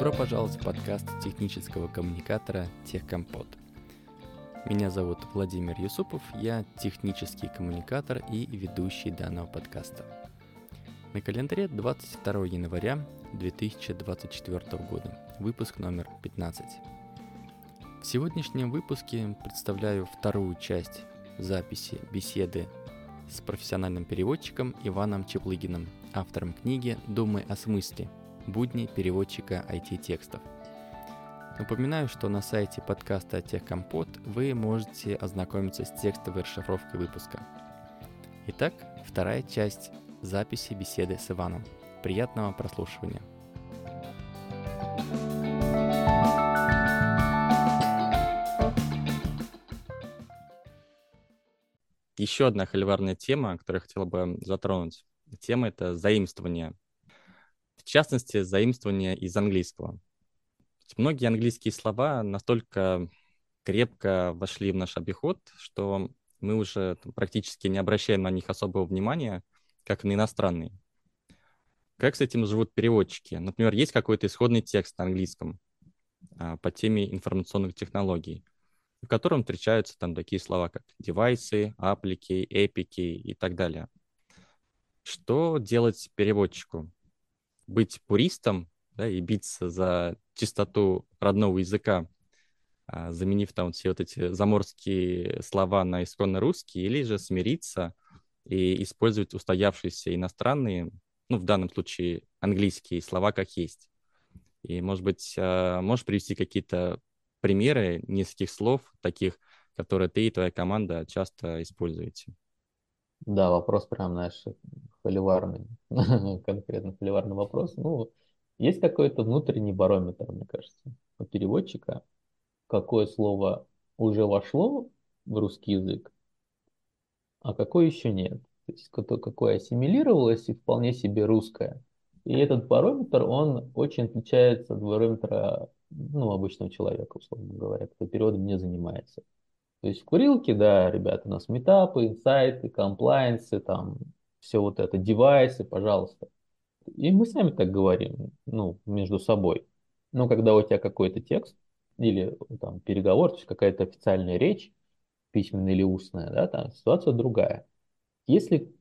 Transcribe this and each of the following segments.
Добро пожаловать в подкаст технического коммуникатора «Техкомпот». Меня зовут Владимир Юсупов, я технический коммуникатор и ведущий данного подкаста. На календаре 22 января 2024 года, выпуск номер 15. В сегодняшнем выпуске представляю вторую часть записи беседы с профессиональным переводчиком Иваном Чеплыгиным, автором книги «Думай о смысле. Будни переводчика IT-текстов». Напоминаю, что на сайте подкаста Техкомпот вы можете ознакомиться с текстовой расшифровкой выпуска. Итак, вторая часть записи беседы с Иваном. Приятного прослушивания. Еще одна холиварная тема, которую я хотел бы затронуть. Тема — это заимствование. В частности, заимствование из английского. Многие английские слова настолько крепко вошли в наш обиход, что мы уже практически не обращаем на них особого внимания, как на иностранные. Как с этим живут переводчики? Например, есть какой-то исходный текст на английском а, по теме информационных технологий в котором встречаются там такие слова, как девайсы, аплики, эпики и так далее. Что делать переводчику? Быть пуристом да, и биться за чистоту родного языка, а, заменив там все вот эти заморские слова на исконно русские, или же смириться и использовать устоявшиеся иностранные, ну, в данном случае английские слова как есть. И, может быть, а, можешь привести какие-то примеры нескольких слов, таких, которые ты и твоя команда часто используете? Да, вопрос прям, знаешь, холиварный, конкретно холиварный вопрос. Ну, есть какой-то внутренний барометр, мне кажется, у переводчика, какое слово уже вошло в русский язык, а какое еще нет. То есть какое ассимилировалось и вполне себе русское. И этот барометр, он очень отличается от барометра ну, обычного человека, условно говоря, кто переводом не занимается. То есть в курилке, да, ребята, у нас метапы, инсайты, комплайенсы, там, все вот это, девайсы, пожалуйста. И мы сами так говорим, ну, между собой. Но когда у тебя какой-то текст или там переговор, то есть какая-то официальная речь, письменная или устная, да, там ситуация другая. Если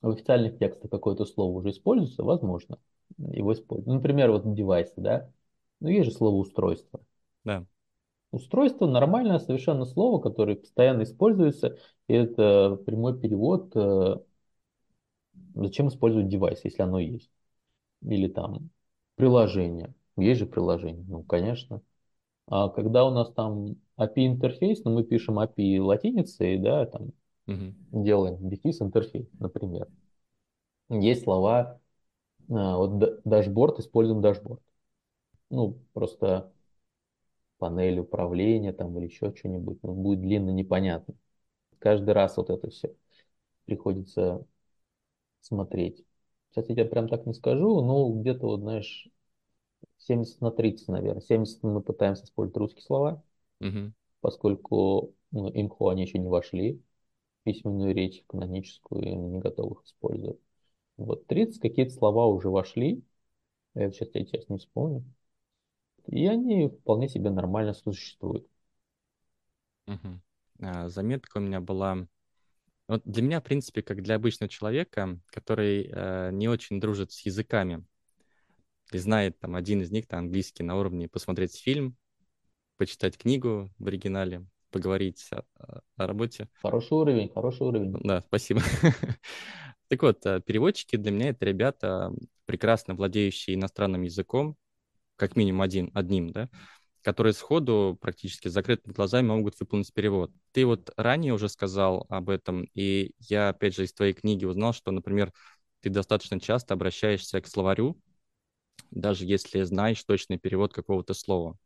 в официальных текстах какое-то слово уже используется, возможно, его использовать. Ну, например, вот девайсы, да, ну, есть же слово устройство. Да. Устройство нормальное совершенно слово, которое постоянно используется. И это прямой перевод. Э, зачем использовать девайс, если оно есть? Или там приложение. Есть же приложение. Ну, конечно. А когда у нас там API интерфейс, ну, мы пишем API латиницей, да, там угу. делаем дефис интерфейс, например. Есть слова, а, вот dashboard, используем dashboard ну, просто панель управления там или еще что-нибудь, ну, будет длинно непонятно. Каждый раз вот это все приходится смотреть. Сейчас я тебе прям так не скажу, но где-то вот, знаешь, 70 на 30, наверное. 70 мы пытаемся использовать русские слова, угу. поскольку ну, имхо они еще не вошли, письменную речь каноническую, и не готовы их использовать. Вот 30 какие-то слова уже вошли, я сейчас я честно не вспомню и они вполне себе нормально существуют. Угу. А, заметка у меня была... Вот для меня, в принципе, как для обычного человека, который э, не очень дружит с языками, и знает там один из них, там, английский на уровне, посмотреть фильм, почитать книгу в оригинале, поговорить о, о работе. Хороший уровень, хороший уровень. Да, спасибо. Так вот, э, переводчики для меня это ребята, прекрасно владеющие иностранным языком, как минимум один, одним, да, которые сходу практически с закрытыми глазами могут выполнить перевод. Ты вот ранее уже сказал об этом, и я, опять же, из твоей книги узнал, что, например, ты достаточно часто обращаешься к словарю, даже если знаешь точный перевод какого-то слова.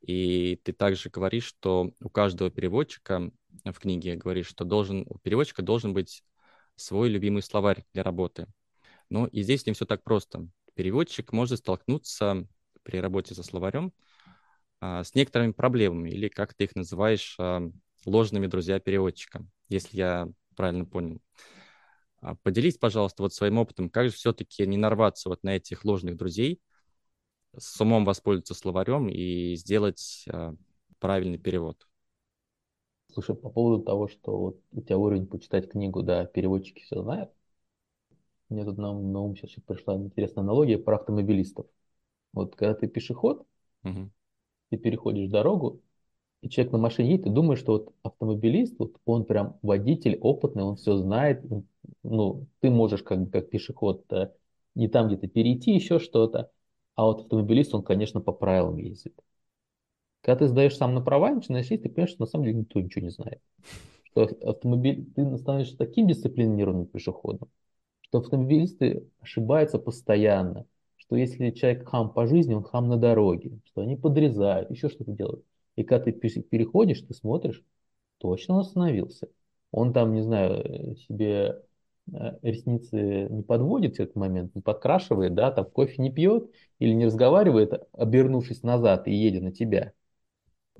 И ты также говоришь, что у каждого переводчика в книге говоришь, что должен, у переводчика должен быть свой любимый словарь для работы. Но и здесь не все так просто. Переводчик может столкнуться при работе со словарем а, с некоторыми проблемами, или как ты их называешь, а, ложными друзья переводчика, если я правильно понял. А, поделись, пожалуйста, вот своим опытом, как же все-таки не нарваться вот на этих ложных друзей с умом воспользоваться словарем и сделать правильный перевод. Слушай, по поводу того, что вот у тебя уровень почитать книгу, да, переводчики все знают. Мне тут на, на ум сейчас пришла интересная аналогия про автомобилистов. Вот когда ты пешеход, угу. ты переходишь дорогу, и человек на машине едет, ты думаешь, что вот автомобилист, вот он прям водитель опытный, он все знает, ну, ты можешь как, как пешеход не там где-то перейти, еще что-то, а вот автомобилист, он, конечно, по правилам ездит. Когда ты сдаешь сам на права, начинаешь ездить, ты понимаешь, что на самом деле никто ничего не знает. Что автомобиль, ты становишься таким дисциплинированным пешеходом, что автомобилисты ошибаются постоянно, что если человек хам по жизни, он хам на дороге, что они подрезают, еще что-то делают. И когда ты переходишь, ты смотришь, точно он остановился. Он там, не знаю, себе э, ресницы не подводит в этот момент, не подкрашивает, да, там кофе не пьет или не разговаривает, обернувшись назад и едет на тебя.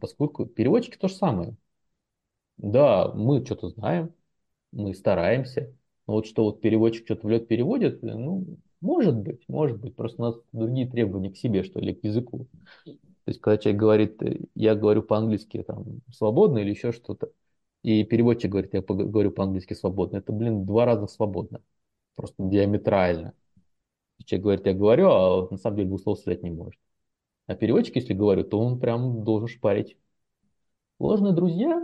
Поскольку переводчики то же самое. Да, мы что-то знаем, мы стараемся, но вот что вот переводчик что-то в лед переводит, ну, может быть, может быть, просто у нас другие требования к себе, что ли, к языку. То есть, когда человек говорит, э, я говорю по-английски там свободно или еще что-то, и переводчик говорит, я говорю по-английски свободно, это, блин, два раза свободно, просто диаметрально. Человек говорит, я говорю, а на самом деле двух слов сказать не может. А переводчик, если говорю, то он прям должен шпарить. Ложные друзья,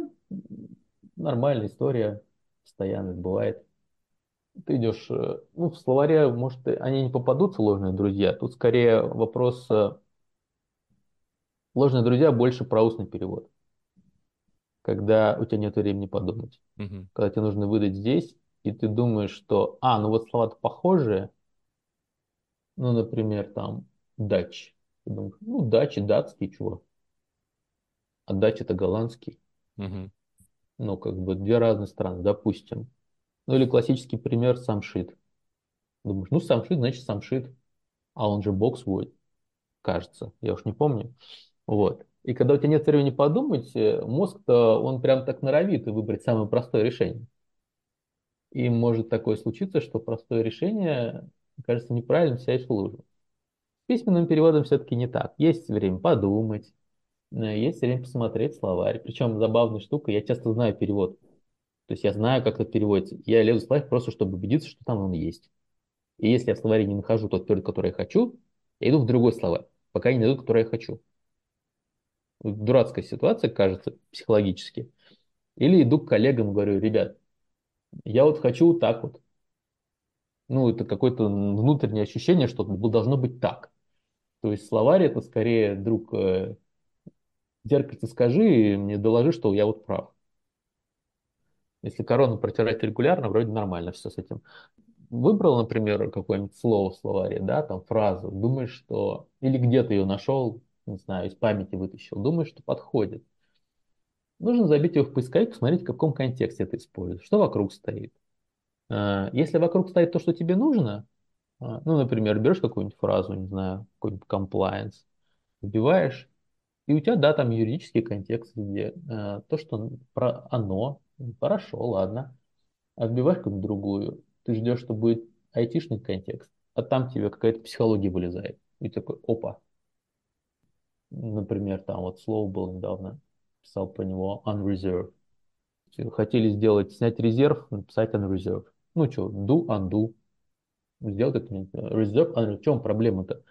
нормальная история, постоянно бывает. Ты идешь, э, ну, в словаре, может, они не попадутся, ложные друзья. Тут скорее вопрос э, Ложные друзья больше про устный перевод. Когда у тебя нет времени подумать. Угу. Когда тебе нужно выдать здесь, и ты думаешь, что, а, ну вот слова-то похожие. Ну, например, там, дач. Ты думаешь, ну, дачи датский, чего? А дач это голландский. Угу. Ну, как бы две разные страны, допустим. Ну, или классический пример самшит. Думаешь, ну, самшит, значит, самшит. А он же бокс будет, кажется. Я уж не помню. Вот. И когда у тебя нет времени подумать, э, мозг-то, он прям так норовит выбрать самое простое решение. И может такое случиться, что простое решение кажется неправильным, сядешь в лужу. С письменным переводом все-таки не так. Есть время подумать, э, есть время посмотреть словарь. Причем забавная штука, я часто знаю перевод. То есть я знаю, как это переводится. Я лезу в словарь просто, чтобы убедиться, что там он есть. И если я в словаре не нахожу тот период, который я хочу, я иду в другой словарь, пока не найду, который я хочу дурацкая ситуация, кажется, психологически. Или иду к коллегам и говорю, ребят, я вот хочу так вот. Ну, это какое-то внутреннее ощущение, что должно быть так. То есть словарь это скорее, друг, э, зеркальце скажи, мне доложи, что я вот прав. Если корону протирать регулярно, вроде нормально все с этим. Выбрал, например, какое-нибудь слово в словаре, да, там фразу, думаешь, что... Или где-то ее нашел, не знаю, из памяти вытащил, думаешь, что подходит. Нужно забить его в поисковик, посмотреть, в каком контексте это используешь, что вокруг стоит. А, если вокруг стоит то, что тебе нужно, а, ну, например, берешь какую-нибудь фразу, не знаю, какой-нибудь compliance, вбиваешь, и у тебя, да, там юридический контекст, где э, то, что про оно, хорошо, ладно, а вбиваешь какую-нибудь другую, ты ждешь, что будет айтишный контекст, а там тебе какая-то психология вылезает. И такой, опа, Например, там вот слово было недавно, писал про него unreserved. Хотели сделать, снять резерв, написать unreserved. Ну что, do, undo. Сделать это reserve, unreserved. В чем проблема-то?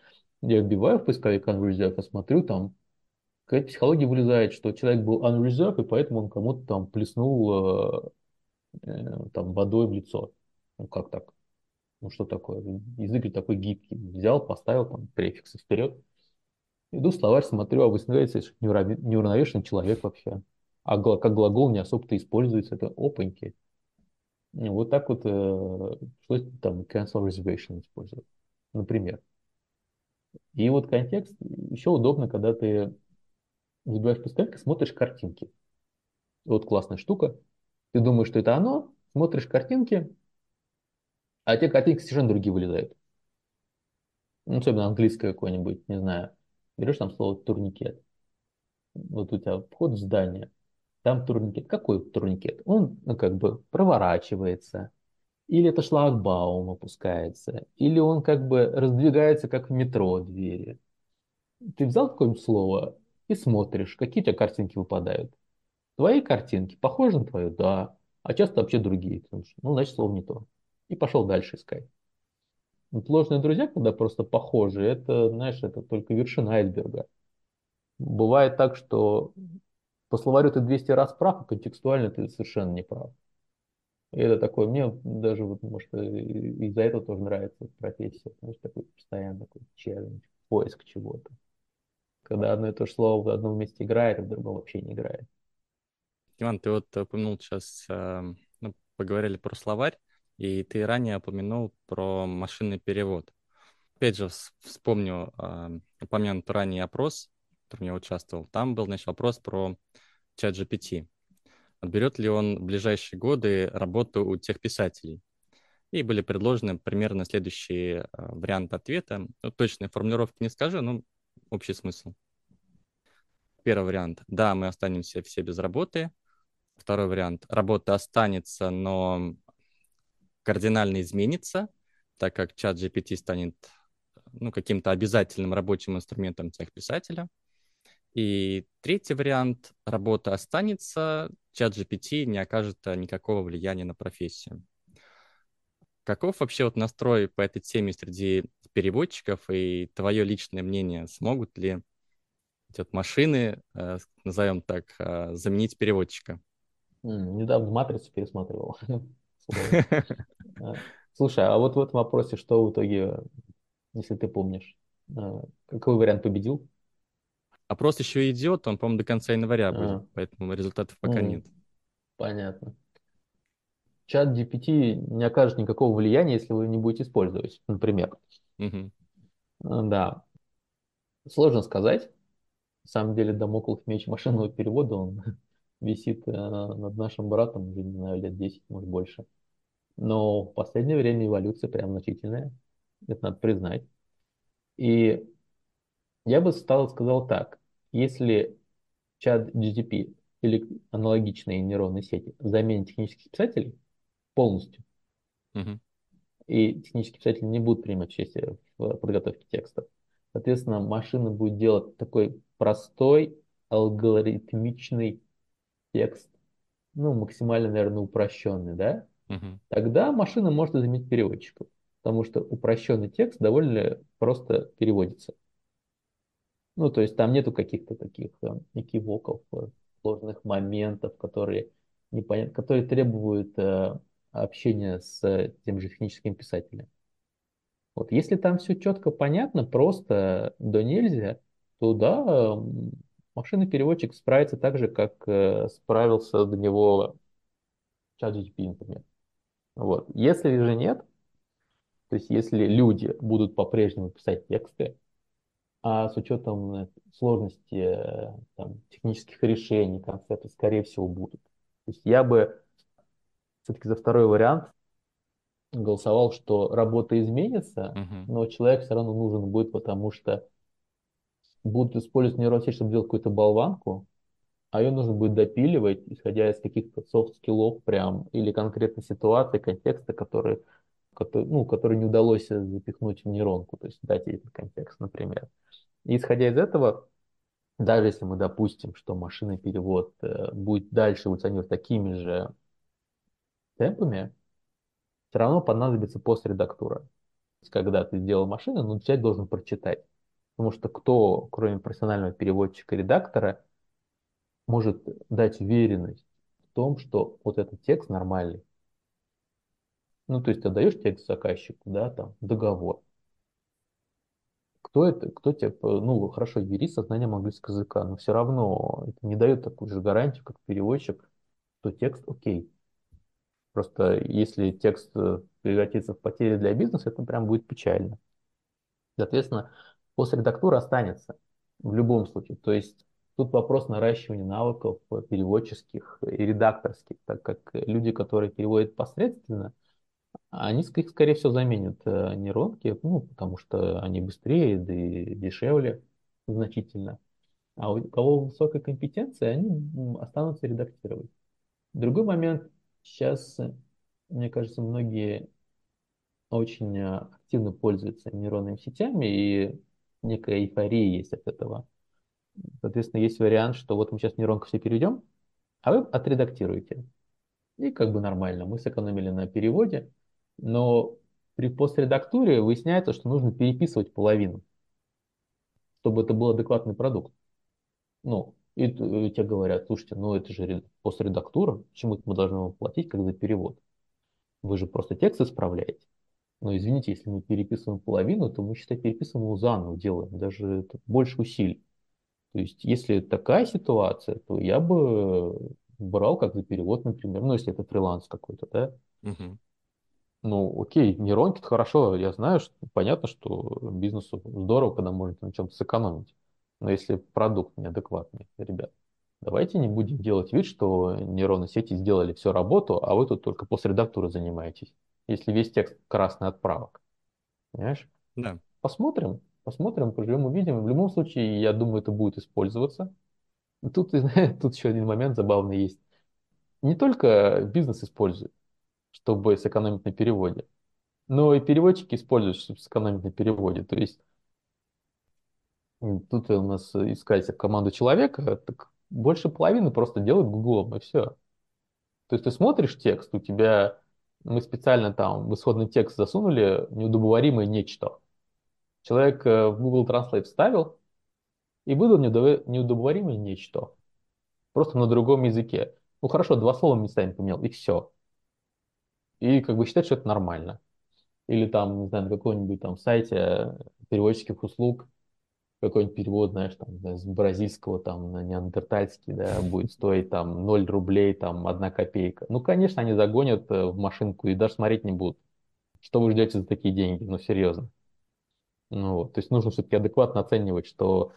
Я вбиваю в поисковик unreserved, а смотрю там, какая-то психология вылезает, что человек был unreserved, и поэтому он кому-то там плеснул э, э, там водой в лицо. Ну как так? Ну что такое? Язык такой гибкий. Взял, поставил там префиксы вперед. Иду в словарь, смотрю, а выясняется, что неуравновешенный человек вообще. А как глагол не особо-то используется, это опаньки. Вот так вот, э, что там, cancel reservation используют, например. И вот контекст еще удобно, когда ты забиваешь и смотришь картинки. Вот классная штука. Ты думаешь, что это оно, смотришь картинки, а те картинки совершенно другие вылезают. Ну, особенно английское какое-нибудь, не знаю берешь там слово турникет. Вот у тебя вход в здание, там турникет. Какой турникет? Он ну, как бы проворачивается, или это шлагбаум опускается, или он как бы раздвигается, как в метро двери. Ты взял какое-нибудь слово и смотришь, какие у тебя картинки выпадают. Твои картинки похожи на твою? Да. А часто вообще другие. Ну, значит, слово не то. И пошел дальше искать. Вот ложные друзья, когда просто похожи, это, знаешь, это только вершина айсберга. Бывает так, что по словарю ты 200 раз прав, а контекстуально ты совершенно не прав. И это такое, мне даже, вот, может, из-за этого тоже нравится профессия, потому что такой постоянно такой челлендж, поиск чего-то. Когда одно и то же слово в одном месте играет, а в другом вообще не играет. Иван, ты вот упомянул сейчас, э, ну, поговорили про словарь, и ты ранее упомянул про машинный перевод. Опять же, вс- вспомню э, упомянутый ранее опрос, в котором я участвовал. Там был, значит, вопрос про чат GPT. Отберет ли он в ближайшие годы работу у тех писателей? И были предложены примерно следующие э, варианты ответа. Ну, точной формулировки не скажу, но общий смысл. Первый вариант. Да, мы останемся все без работы. Второй вариант. Работа останется, но кардинально изменится, так как чат GPT станет ну, каким-то обязательным рабочим инструментом техписателя. И третий вариант. Работа останется, чат GPT не окажет никакого влияния на профессию. Каков вообще вот настрой по этой теме среди переводчиков и твое личное мнение? Смогут ли эти вот машины, э, назовем так, э, заменить переводчика? Недавно «Матрицу» пересматривал. А, Слушай, а вот в этом вопросе что в итоге, если ты помнишь, какой вариант победил? Опрос еще идет, он, по-моему, до конца января будет, А, поэтому результатов пока нет. Понятно. Чат GPT не окажет никакого влияния, если вы не будете использовать, например. А, Да, сложно сказать. На самом деле Дамоклов меч машинного перевода, он висит э, над нашим братом уже, не знаю, лет 10, может больше. Но в последнее время эволюция прям значительная. Это надо признать. И я бы стал сказал так. Если чат GTP или аналогичные нейронные сети заменят технических писателей полностью, Мгм. И технические писатели не будут принимать участие в подготовке текстов, соответственно, машина будет делать такой простой, алгоритмичный текст, ну, максимально, наверное, упрощенный, да? Мгм. Тогда машина может заменить переводчиков, потому что упрощенный текст довольно просто переводится. Ну, то есть там нету каких-то таких э, экивоков, э, сложных моментов, которые, непонят... которые требуют э, общения с тем же техническим писателем. Вот если там все четко понятно, просто до нельзя, то да, м, машинный переводчик справится так же, как э, справился до него ChatGPT, например. Вот. Если же нет, то есть если люди будут по-прежнему писать тексты, а с учетом э, сложности э, там, технических решений, концепций, скорее всего, будут. То есть я бы все-таки за второй вариант голосовал, что работа изменится, Мгм. но человек все равно нужен будет, потому что будут использовать нейронную сеть, чтобы делать какую-то болванку, а ее нужно будет допиливать, исходя из каких-то софт-скиллов прям, или конкретной ситуации, контекста, который, который, ну, который не удалось запихнуть в нейронку, то есть дать ей этот контекст, например. И исходя из этого, даже если мы допустим, что машинный перевод э, будет дальше эволюционировать такими же темпами, все равно понадобится постредактура. Когда ты сделал машину, ну, человек должен прочитать. Потому что кто, кроме профессионального переводчика и редактора, может дать уверенность в том, что вот этот текст нормальный. Ну, то есть ты даешь текст заказчику, да, там, договор. Кто это, кто тебе, ну, хорошо, юрист со знанием английского языка, но все равно это не дает такую же гарантию, как переводчик, что текст окей. Просто если текст э, превратится в потери для бизнеса, это прям будет печально. Соответственно, постредактура останется в любом случае. То есть тут вопрос наращивания навыков э, переводческих и редакторских, так как люди, которые переводят посредственно, они, ск- скорее всего, заменят э, нейронки, ну, потому что они быстрее, да и дешевле значительно. А у кого высокая компетенция, они останутся редактировать. Другой момент, сейчас, э, мне кажется, многие очень э, активно пользуются нейронными сетями, и некая эйфория есть от этого. Соответственно, есть вариант, что вот мы сейчас нейронку все переведем, а вы отредактируете. И как бы нормально, мы сэкономили на переводе, но при постредактуре выясняется, что нужно переписывать половину, чтобы это был адекватный продукт. Ну, и, и тебе говорят, слушайте, ну это же постредактура, почему мы должны вам платить, как за перевод? Вы же просто текст исправляете. Но извините, если мы переписываем половину, то мы, считай, переписываем его заново делаем, даже больше усилий. То есть, если такая ситуация, то я бы брал как за перевод, например, ну, если это фриланс какой-то, да. Угу. Ну, окей, нейронки это хорошо, я знаю, что понятно, что бизнесу здорово, когда можно на чем-то сэкономить. Но если продукт неадекватный, ребят, давайте не будем делать вид, что нейронные сети сделали всю работу, а вы тут только после редактуры занимаетесь. Если весь текст красный отправок. Понимаешь? Да. Посмотрим, посмотрим, поживем, увидим. В любом случае, я думаю, это будет использоваться. Тут, тут еще один момент забавный есть. Не только бизнес использует, чтобы сэкономить на переводе, но и переводчики используют, чтобы сэкономить на переводе. То есть тут у нас искать команду человека, так больше половины просто делают гуглом, и все. То есть ты смотришь текст, у тебя мы специально там в исходный текст засунули неудобоваримое нечто. Человек э, в Google Translate вставил и выдал неудобоваримое нечто. Просто на другом языке. Ну хорошо, два слова местами поменял, и все. И как бы считать, что это нормально. Или там, не знаю, на каком-нибудь там сайте переводческих услуг какой-нибудь перевод, знаешь, там, с бразильского там на неандертальский, да, будет стоить там 0 рублей, там, 1 копейка. Ну, конечно, они загонят э, в машинку и даже смотреть не будут. Что вы ждете за такие деньги? Ну, серьезно. Ну, вот. То есть нужно все-таки адекватно оценивать, что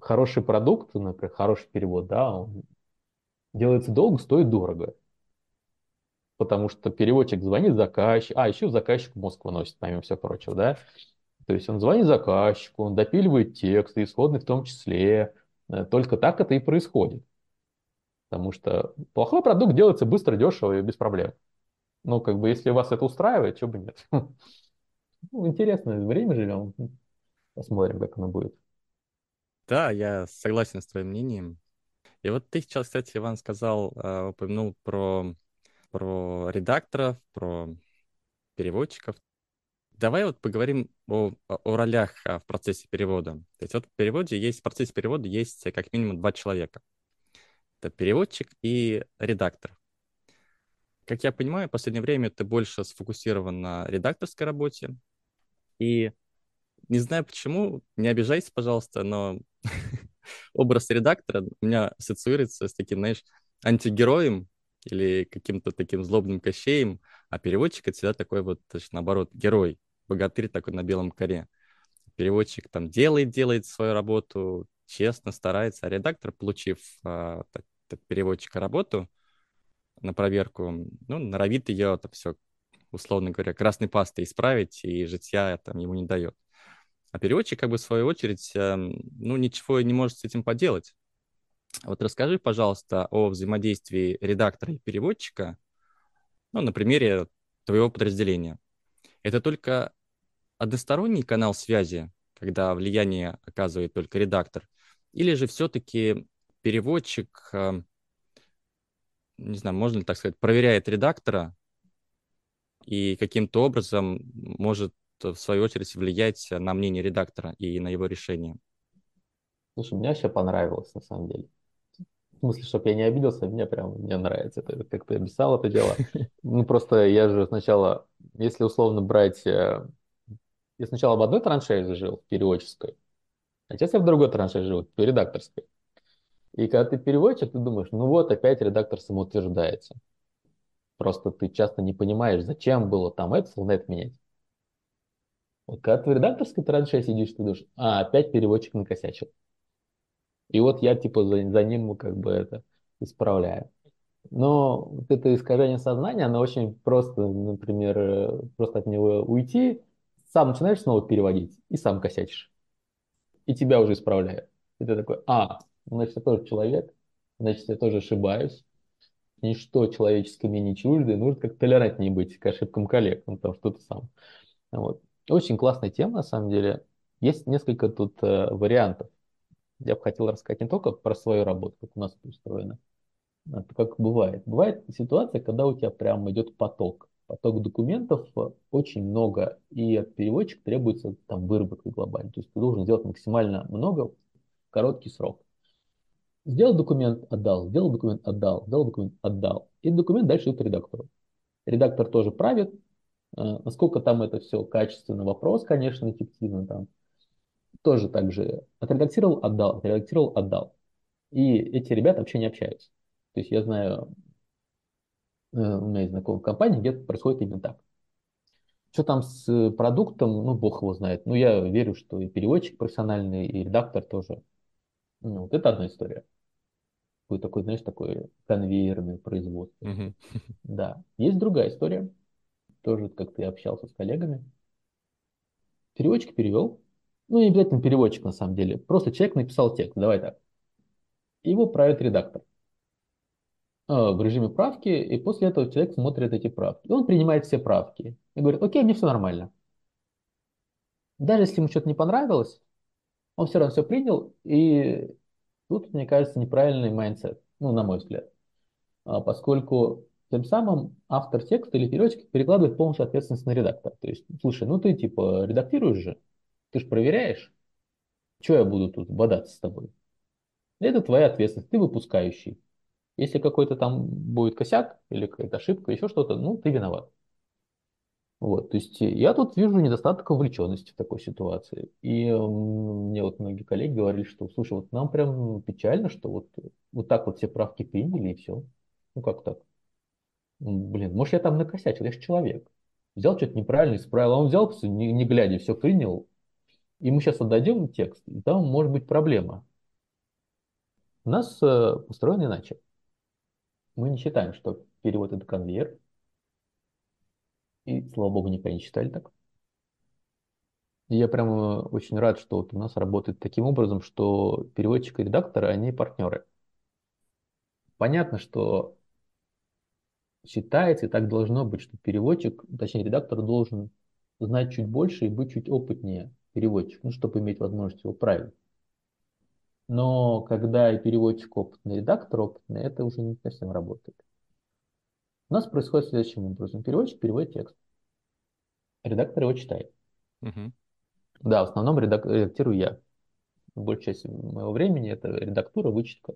хороший продукт, например, хороший перевод, да, он делается долго, стоит дорого. Потому что переводчик звонит заказчик, а еще заказчик мозг выносит, помимо всего прочего, да. То есть он звонит заказчику, он допиливает тексты, исходный в том числе. Э, только так это и происходит. Потому что плохой продукт делается быстро, дешево и без проблем. Ну, как бы, если вас это устраивает, чего бы нет. Ну, интересное время живем. Посмотрим, как оно будет. Да, я согласен с твоим мнением. И вот ты сейчас, кстати, Иван сказал, э, упомянул про, про редакторов, про переводчиков. Давай вот поговорим о, о ролях а, в процессе перевода. То есть вот в переводе есть, в процессе перевода есть как минимум два человека. Это переводчик и редактор. Как я понимаю, в последнее время ты больше сфокусирован на редакторской работе. И не знаю почему, не обижайся, пожалуйста, но образ редактора у меня ассоциируется с таким, знаешь, антигероем или каким-то таким злобным кощеем, а переводчик это всегда такой вот, наоборот, герой, богатырь такой на белом коре. Переводчик там делает, делает свою работу, честно старается, а редактор, получив а, так, переводчика работу на проверку, ну, норовит ее это все, условно говоря, красной пастой исправить, и житья там ему не дает. А переводчик, как бы, в свою очередь, э, ну, ничего не может с этим поделать. Вот расскажи, пожалуйста, о взаимодействии редактора и переводчика, ну, на примере твоего подразделения. Это только односторонний канал связи, когда влияние оказывает только редактор, или же все-таки переводчик, э, не знаю, можно ли так сказать, проверяет редактора и каким-то образом может в свою очередь влиять на мнение редактора и на его решение. Слушай, мне вообще понравилось на самом деле. В смысле, чтобы я не обиделся, мне прям мне нравится это, как ты описал это дело. Ну, просто я же сначала, если условно брать... Я сначала в одной траншее жил, в переводческой, а сейчас я в другой траншее жил, в редакторской. И когда ты переводчик, ты думаешь, ну вот, опять редактор самоутверждается. Просто ты часто не понимаешь, зачем было там это, словно это менять. Вот когда ты в редакторской траншее сидишь, ты думаешь, а, опять переводчик накосячил. И вот я типа за, за ним как бы это исправляю. Но вот это искажение сознания, оно очень просто, например, э, просто от него уйти, сам начинаешь снова переводить и сам косячишь. И тебя уже исправляют. И ты такой, а, значит, я тоже человек, значит, я тоже ошибаюсь. Ничто человеческое мне не чуждо, и нужно как толерантнее быть к ошибкам коллег, ну, потому что ты сам. Вот. Очень классная тема, на самом деле. Есть несколько тут э, вариантов. Я бы хотел рассказать не только про свою работу, как у нас это устроено, а то как бывает. Бывает ситуация, когда у тебя прям идет поток. Поток документов э, очень много, и от переводчика требуется там выработка глобально. То есть ты должен сделать максимально много в короткий срок. Сделал документ, отдал, сделал документ, отдал, сделал документ, отдал. И документ дальше идет редактору. Редактор тоже правит. Э, насколько там это все качественно, вопрос, конечно, эффективно там. Тоже так же отредактировал, отдал, отредактировал, отдал. И эти ребята вообще не общаются. То есть я знаю, у меня есть знакомые компании, где происходит именно так. Что там с продуктом, ну, бог его знает. Ну, я верю, что и переводчик профессиональный, и редактор тоже. Ну, вот это одна история. Будет такой, знаешь, такое конвейерное производство. Мгм. Да. Есть другая история. Тоже как ты общался с коллегами. Переводчик перевел. Ну, не обязательно переводчик на самом деле. Просто человек написал текст. Давай так. Его правит редактор э, в режиме правки, и после этого человек смотрит эти правки. И он принимает все правки. И говорит, окей, мне все нормально. Даже если ему что-то не понравилось, он все равно все принял, и тут, мне кажется, неправильный mindset, ну, на мой взгляд. А, Поскольку тем самым автор текста или переводчик перекладывает полностью ответственность на редактора. То есть, слушай, ну ты типа редактируешь же, ты же проверяешь, что я буду тут бодаться с тобой? Это твоя ответственность, ты выпускающий. Если какой-то там будет косяк или какая-то ошибка, еще что-то, ну, ты виноват. Вот, то есть я тут вижу недостаток вовлеченности в такой ситуации. И мне вот многие коллеги говорили, что, слушай, вот нам прям печально, что вот, вот так вот все правки приняли и все. Ну как так? Блин, может я там накосячил, я же человек. Взял что-то неправильно, исправил, а он взял, не, не глядя, все принял. И мы сейчас отдадим текст, и там может быть проблема. У нас э, устроено иначе. Мы не считаем, что перевод это конвейер, и, слава богу, никогда не считали так. И я прямо очень рад, что вот у нас работает таким образом, что переводчик и редактор, они партнеры. Понятно, что считается, и так должно быть, что переводчик, точнее редактор должен знать чуть больше и быть чуть опытнее переводчик, ну, чтобы иметь возможность его править. Но когда и переводчик опытный, и редактор опытный, это уже не совсем работает. У нас происходит следующим образом. Переводчик переводит текст, редактор его читает. Мгм. Да, в основном редак- редактирую я. Большая часть моего времени это редактура, вычетка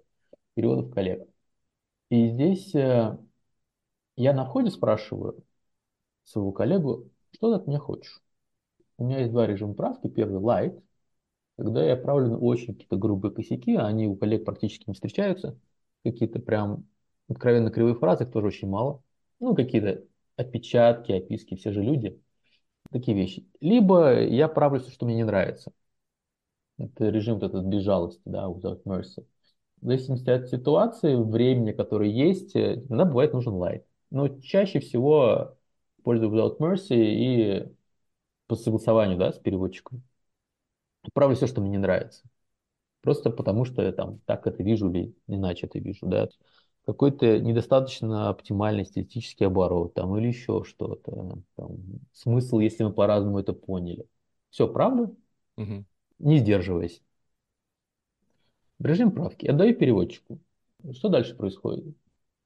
переводов коллег. И здесь э, я на входе спрашиваю своего коллегу, что ты от меня хочешь. У меня есть два режима правки. Первый light, когда я правлю на очень какие-то грубые косяки, а они у коллег практически не встречаются. Какие-то прям откровенно кривые фразы, их тоже очень мало. Ну, какие-то опечатки, описки, все же люди. Такие вещи. Либо я правлю все, что мне не нравится. Это режим вот этот без жалости, да, without mercy. В зависимости от ситуации, времени, которое есть, э, иногда бывает нужен light. Но чаще всего пользуюсь without mercy и по согласованию, да, с переводчиком. Правлю все, что мне не нравится. Просто потому, что я там так это вижу или иначе это вижу, да. Какой-то недостаточно оптимальный эстетический оборот там или еще что-то. Там, смысл, если мы по-разному это поняли. Все, правлю, Мгм. не сдерживаясь. Режим правки отдаю переводчику. Что дальше происходит?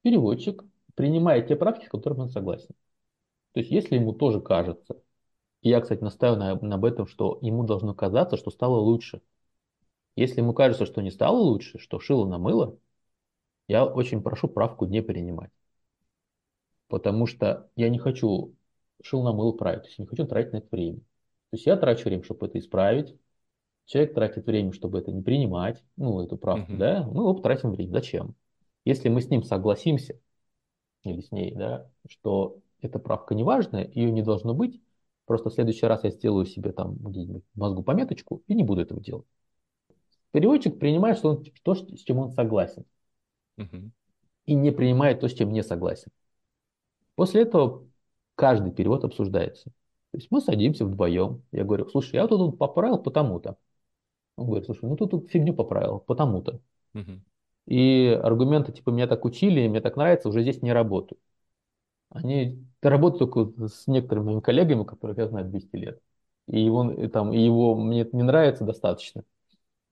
Переводчик принимает те правки, с которыми он согласен. То есть, если ему тоже кажется, и я, кстати, настаиваю на, на об этом, что ему должно казаться, что стало лучше. Если ему кажется, что не стало лучше, что шило на мыло, я очень прошу правку не принимать. Потому что я не хочу шил на мыло править, то есть не хочу тратить на это время. То есть я трачу время, чтобы это исправить, человек тратит время, чтобы это не принимать, ну, эту правку, Мгм. да, мы оба тратим время. Зачем? Если мы с ним согласимся, или с ней, да, что эта правка не важная, ее не должно быть, просто в следующий раз я сделаю себе там мозгу пометочку и не буду этого делать. Переводчик принимает что он, то, с чем он согласен, Мгм. и не принимает то, с чем не согласен. После этого каждый перевод обсуждается. То есть мы садимся вдвоем. Я говорю, слушай, я вот тут поправил потому-то. Он говорит, слушай, ну ты тут фигню поправил потому-то. Мгм. И аргументы типа меня так учили, мне так нравится, уже здесь не работают. Они работают только с некоторыми моими коллегами, которых я знаю 200 лет. и его, и там, и его мне не нравится достаточно,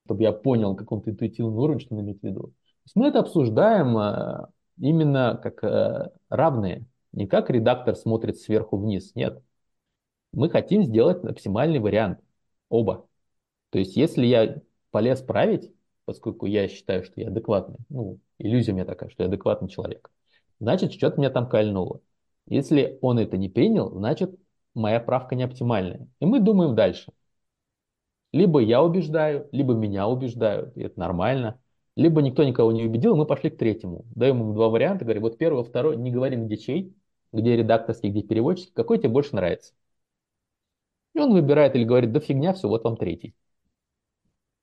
чтобы я понял каком-то интуитивном уровне, что он имеет в виду. То есть мы это обсуждаем э, именно как э, равные, не как редактор смотрит сверху вниз, нет. Мы хотим сделать оптимальный вариант, оба. То есть если я полез править, поскольку я считаю, что я адекватный, ну, иллюзия у меня такая, что я адекватный человек, значит, что-то меня там кольнуло. Если он это не принял, значит, моя правка не оптимальная. И мы думаем дальше. Либо я убеждаю, либо меня убеждают, и это нормально. Либо никто никого не убедил, и мы пошли к третьему. Даем ему два варианта, говорим, вот первый, второй, не говорим, где чей, где редакторский, где переводчик, какой тебе больше нравится. И он выбирает или говорит, да фигня, все, вот вам третий.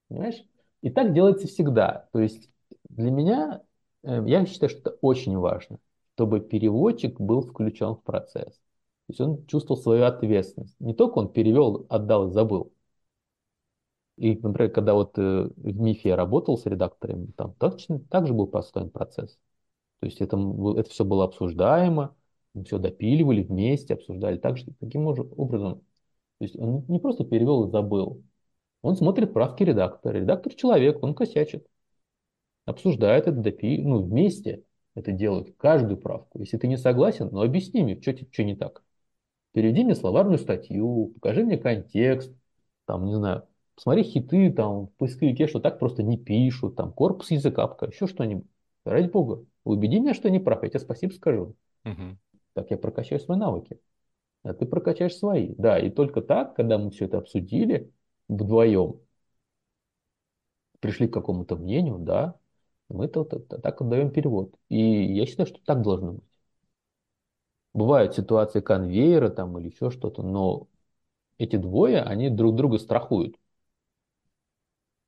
Понимаешь? И так делается всегда. То есть для меня, э, я считаю, что это очень важно, чтобы переводчик был включен в процесс. То есть он чувствовал свою ответственность. Не только он перевел, отдал и забыл. И, например, когда вот э, в МИФе я работал с редакторами, там точно так же был построен процесс. То есть это, это все было обсуждаемо, все допиливали вместе, обсуждали так же, таким образом. То есть он не просто перевел и забыл, он смотрит правки редактора. Редактор человек, он косячит. Обсуждает это, допи... ну, вместе это делают, каждую правку. Если ты не согласен, ну объясни мне, что, что не так. Переведи мне словарную статью, покажи мне контекст, там, не знаю, посмотри хиты там в поисковике, что так просто не пишут, там, корпус языка, еще что-нибудь. Ради бога, убеди меня, что я не прав, я тебе спасибо скажу. Угу. Так я прокачаю свои навыки. А ты прокачаешь свои. Да, и только так, когда мы все это обсудили, вдвоем пришли к какому-то мнению, да, мы это, вот, это, так отдаем перевод. И я считаю, что так должно быть. Бывают ситуации конвейера там или еще что-то, но эти двое, они друг друга страхуют.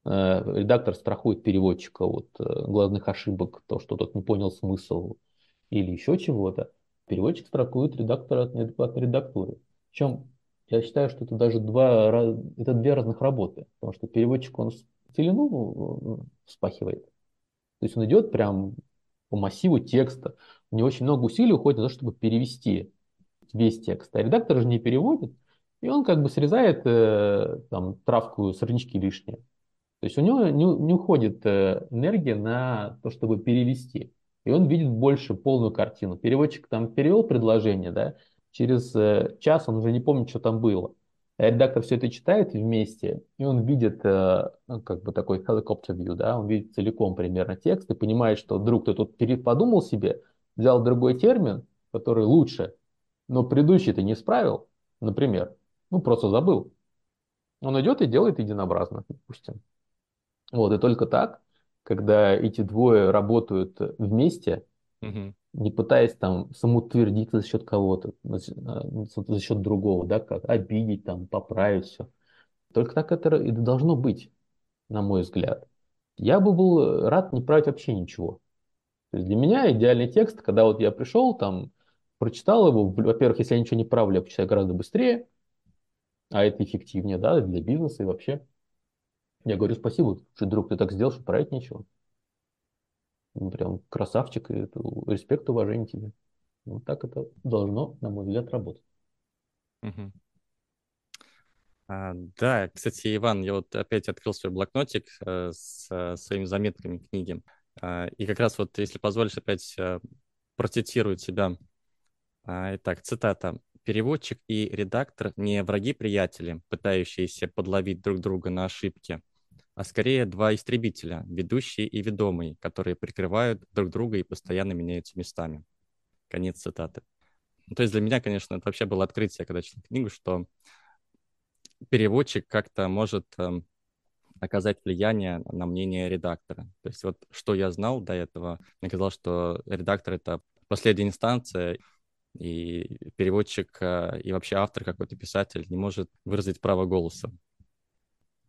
Э, редактор страхует переводчика от э, главных ошибок, то, что тот не понял смысл или еще чего-то. Переводчик страхует редактора от неадекватной редактуры. Причем я считаю, что это даже два, это две разных работы, потому что переводчик, он целину вспахивает. То есть он идет прям по массиву текста. У него очень много усилий уходит на то, чтобы перевести весь текст. А редактор же не переводит, и он как бы срезает э, там травку, сорнячки лишние. То есть у него не, не уходит э, энергия на то, чтобы перевести. И он видит больше полную картину. Переводчик там перевел предложение, да, через э, час он уже не помнит, что там было. А редактор все это читает вместе, и он видит э, ну, как бы такой helicopter view, да, он видит целиком примерно текст и понимает, что вдруг кто тут подумал себе, взял другой термин, который лучше, но предыдущий ты не исправил, например, ну просто забыл. Он идет и делает единообразно, допустим. Вот, и только так, когда эти двое работают вместе, угу не пытаясь там самоутвердиться за счет кого-то, за счет другого, да, как обидеть, там, поправить все. Только так это и должно быть, на мой взгляд. Я бы был рад не править вообще ничего. То есть для меня идеальный текст, когда вот я пришел, там, прочитал его, во-первых, если я ничего не правлю, я почитаю гораздо быстрее, а это эффективнее, да, для бизнеса и вообще. Я говорю спасибо, что друг, ты так сделал, что править нечего. Прям красавчик, и респект, уважение тебе. Вот так это должно, на мой взгляд, работать. Угу. А, да, кстати, Иван, я вот опять открыл свой блокнотик э, с э, своими заметками книги. А, и как раз вот, если позволишь, опять э, процитирую тебя. А, итак, цитата. «Переводчик и редактор не враги-приятели, пытающиеся подловить друг друга на ошибки, а скорее два истребителя, ведущий и ведомый, которые прикрывают друг друга и постоянно меняются местами. Конец цитаты. Ну, то есть для меня, конечно, это вообще было открытие, когда читал книгу, что переводчик как-то может э, оказать влияние на мнение редактора. То есть вот что я знал до этого, мне казалось, что редактор — это последняя инстанция, и переводчик э, и вообще автор, какой-то писатель, не может выразить право голоса.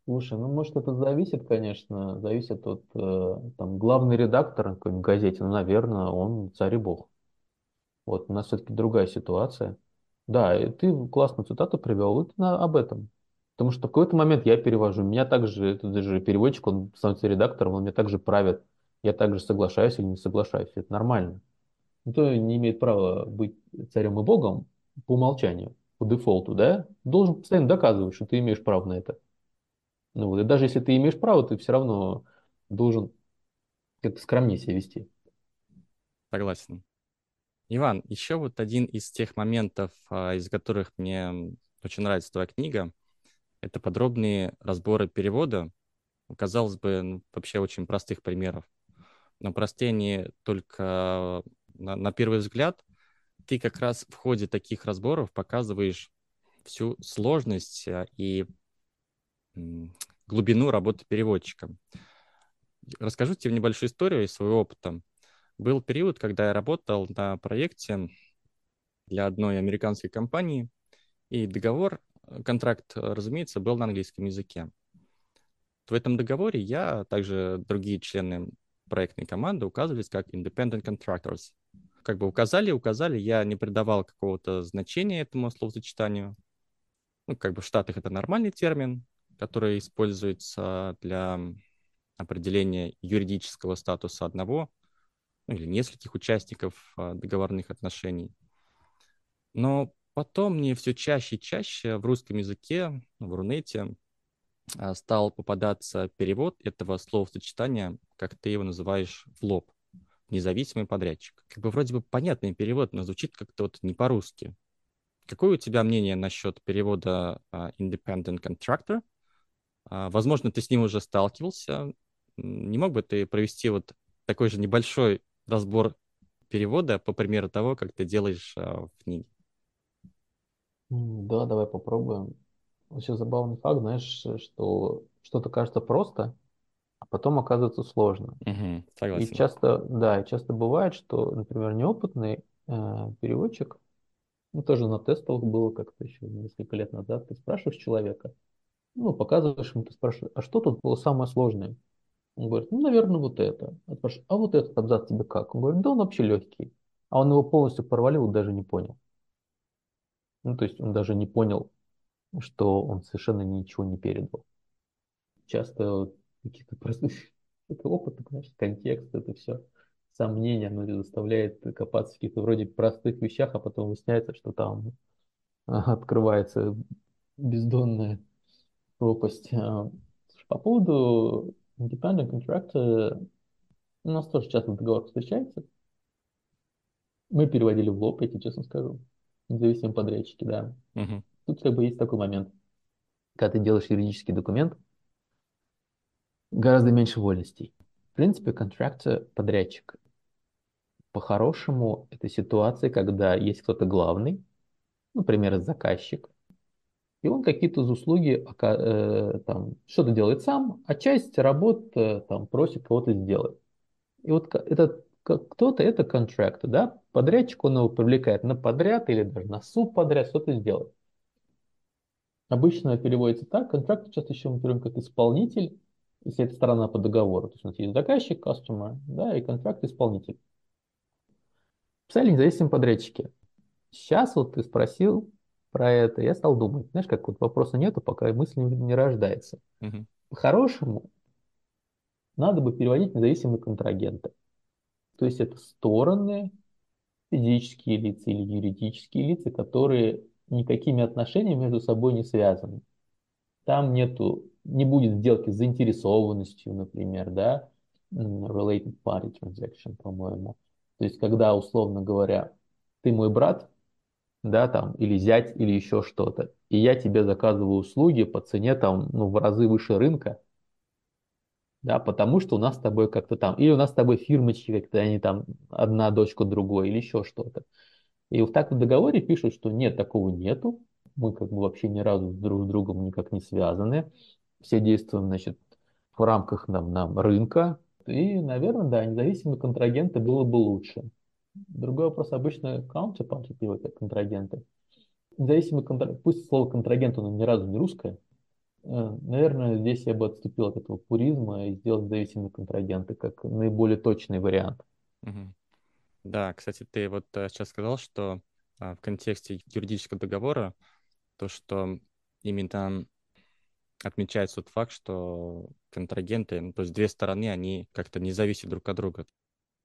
Слушай, ну может это зависит, конечно, зависит от э, там главный редактор какой-нибудь газете, ну, наверное, он царь и бог. Вот у нас все-таки другая ситуация. Да, и ты классную цитату привел, это на, об этом. Потому что в какой-то момент я перевожу, меня также, этот же переводчик, он становится редактором, он меня также правит. Я также соглашаюсь или не соглашаюсь, это нормально. Никто не имеет права быть царем и богом по умолчанию. по дефолту, да, должен постоянно доказывать, что ты имеешь право на это. Ну вот, и даже если ты имеешь право, ты все равно должен как-то скромнее себя вести. Согласен. Иван, еще вот один из тех моментов, а, из которых мне очень нравится твоя книга, это подробные разборы перевода. Казалось бы, ну, вообще очень простых примеров. Но простые они только на, на первый взгляд. Ты как раз в ходе таких разборов показываешь всю сложность а, и глубину работы переводчика. Расскажу тебе небольшую историю из своего опыта. Был период, когда я работал на проекте для одной американской компании, и договор, контракт, разумеется, был на английском языке. В этом договоре я, а также другие члены проектной команды указывались как independent contractors. Как бы указали, указали, я не придавал какого-то значения этому словосочетанию. Ну, как бы в Штатах это нормальный термин, который используется для определения юридического статуса одного ну, или нескольких участников а, договорных отношений. Но потом мне все чаще и чаще в русском языке, в Рунете, а, стал попадаться перевод этого словосочетания, как ты его называешь, в лоб. Независимый подрядчик. Как бы вроде бы понятный перевод, но звучит как-то вот не по-русски. Какое у тебя мнение насчет перевода uh, independent contractor? Uh, возможно, ты с ним уже сталкивался. Не мог бы ты провести вот такой же небольшой разбор перевода по примеру того, как ты делаешь uh, в книге? Да, давай попробуем. Вообще забавный факт, знаешь, что что-то кажется просто, а потом оказывается сложно. Угу, согласен. И часто, да, и часто бывает, что, например, неопытный э, переводчик, ну тоже на тестах было как-то еще несколько лет назад, ты спрашиваешь человека, ну, показываешь ему, ты спрашиваешь, а что тут было самое сложное? Он говорит, ну, наверное, вот это. А, спрашиваешь, а вот этот абзац тебе как? Он говорит, да он вообще легкий. А он его полностью провалил, даже не понял. Ну, то есть он даже не понял, что он совершенно ничего не передал. Часто какие-то простые это опыт, значит, контекст, это все сомнения, оно заставляет копаться в каких-то вроде простых вещах, а потом выясняется, что там открывается бездонная пропасть. А, по поводу independent contract, у нас тоже часто договор встречается. Мы переводили в лоб, я тебе честно скажу. Независимые подрядчики, да. Uh-huh. Тут как бы есть такой момент. Когда ты делаешь юридический документ, гораздо меньше вольностей. В принципе, контракт подрядчик. По-хорошему, это ситуация, когда есть кто-то главный, например, заказчик, и он какие-то услуги э, там, что-то делает сам, а часть работ э, там, просит кого-то сделать. И вот этот кто-то это контракт, да, подрядчик, он его привлекает на подряд или даже на субподряд что-то сделать. Обычно переводится так, контракт часто еще мы берем как исполнитель, если это сторона по договору. То есть у нас есть заказчик, customer, да, и контракт исполнитель. Писали независимые подрядчики. Сейчас вот ты спросил про это, я стал думать. Знаешь, как вот вопроса нету, пока мысль не, не рождается. Uh-huh. По-хорошему, надо бы переводить независимые контрагенты. То есть это стороны, физические лица или юридические лица, которые никакими отношениями между собой не связаны. Там нету, не будет сделки с заинтересованностью, например, да, related party transaction, по-моему. То есть, когда, условно говоря, ты мой брат, да, там, или зять, или еще что-то, и я тебе заказываю услуги по цене там, ну, в разы выше рынка, да, потому что у нас с тобой как-то там, или у нас с тобой фирмочки как-то, они там одна дочка другой, или еще что-то. И вот так в договоре пишут, что нет, такого нету, мы как бы вообще ни разу друг с другом никак не связаны, все действуем, значит, в рамках нам, нам рынка, и, наверное, да, независимые контрагенты было бы лучше. Другой вопрос, обычно counterparty как контрагенты. Независимый контрагент, пусть слово контрагент, оно ни разу не русское, Э, наверное, здесь я бы отступил от этого пуризма и сделал зависимые контрагенты как наиболее точный вариант. Да, кстати, ты вот э, сейчас сказал, что а, в контексте юридического договора то, что именно отмечается тот факт, что контрагенты, ну, то есть две стороны, они как-то не зависят друг от друга.